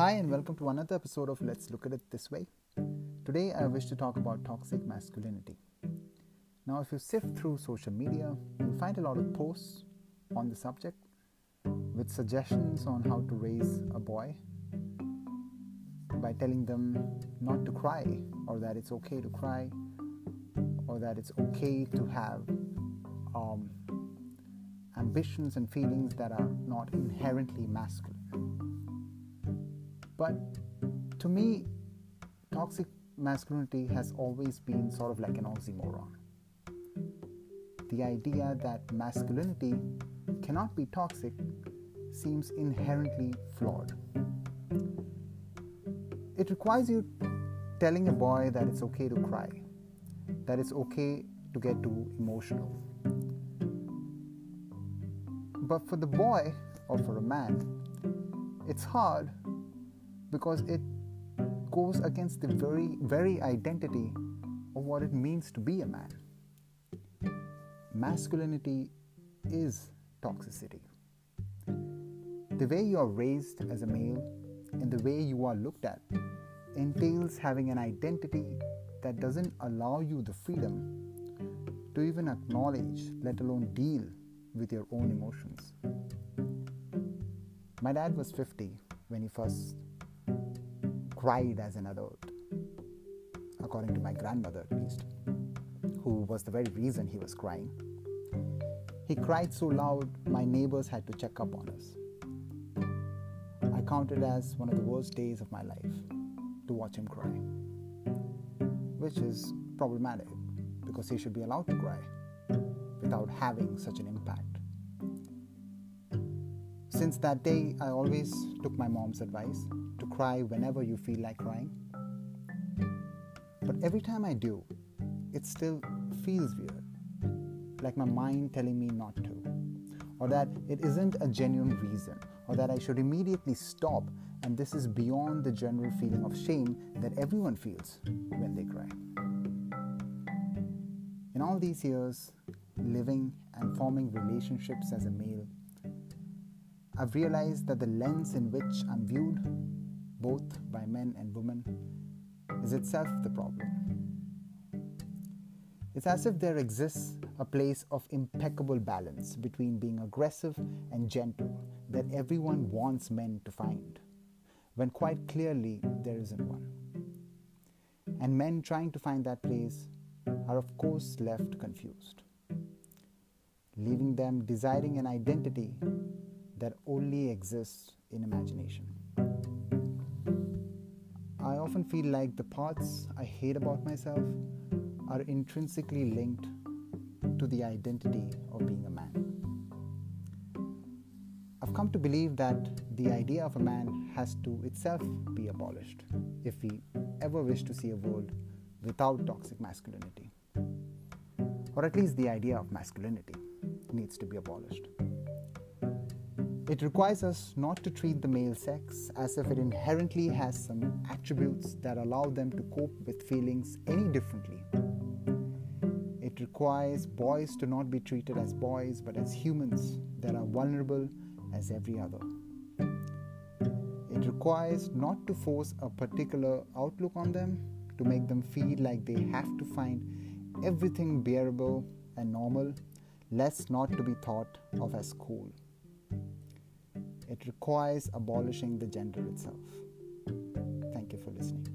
Hi, and welcome to another episode of Let's Look at It This Way. Today, I wish to talk about toxic masculinity. Now, if you sift through social media, you'll find a lot of posts on the subject with suggestions on how to raise a boy by telling them not to cry, or that it's okay to cry, or that it's okay to have um, ambitions and feelings that are not inherently masculine. But to me, toxic masculinity has always been sort of like an oxymoron. The idea that masculinity cannot be toxic seems inherently flawed. It requires you telling a boy that it's okay to cry, that it's okay to get too emotional. But for the boy or for a man, it's hard because it goes against the very, very identity of what it means to be a man. Masculinity is toxicity. The way you are raised as a male and the way you are looked at entails having an identity that doesn't allow you the freedom to even acknowledge, let alone deal with your own emotions. My dad was 50 when he first cried as an adult, according to my grandmother at least, who was the very reason he was crying. He cried so loud, my neighbors had to check up on us. I counted as one of the worst days of my life to watch him cry, which is problematic because he should be allowed to cry without having such an impact. Since that day, I always took my mom's advice to cry whenever you feel like crying. But every time I do, it still feels weird, like my mind telling me not to, or that it isn't a genuine reason, or that I should immediately stop, and this is beyond the general feeling of shame that everyone feels when they cry. In all these years, living and forming relationships as a male, I've realized that the lens in which I'm viewed, both by men and women, is itself the problem. It's as if there exists a place of impeccable balance between being aggressive and gentle that everyone wants men to find, when quite clearly there isn't one. And men trying to find that place are, of course, left confused, leaving them desiring an identity that only exists in imagination. I often feel like the parts I hate about myself are intrinsically linked to the identity of being a man. I've come to believe that the idea of a man has to itself be abolished if we ever wish to see a world without toxic masculinity. Or at least the idea of masculinity needs to be abolished. It requires us not to treat the male sex as if it inherently has some attributes that allow them to cope with feelings any differently. It requires boys to not be treated as boys but as humans that are vulnerable as every other. It requires not to force a particular outlook on them to make them feel like they have to find everything bearable and normal, lest not to be thought of as cool. It requires abolishing the gender itself. Thank you for listening.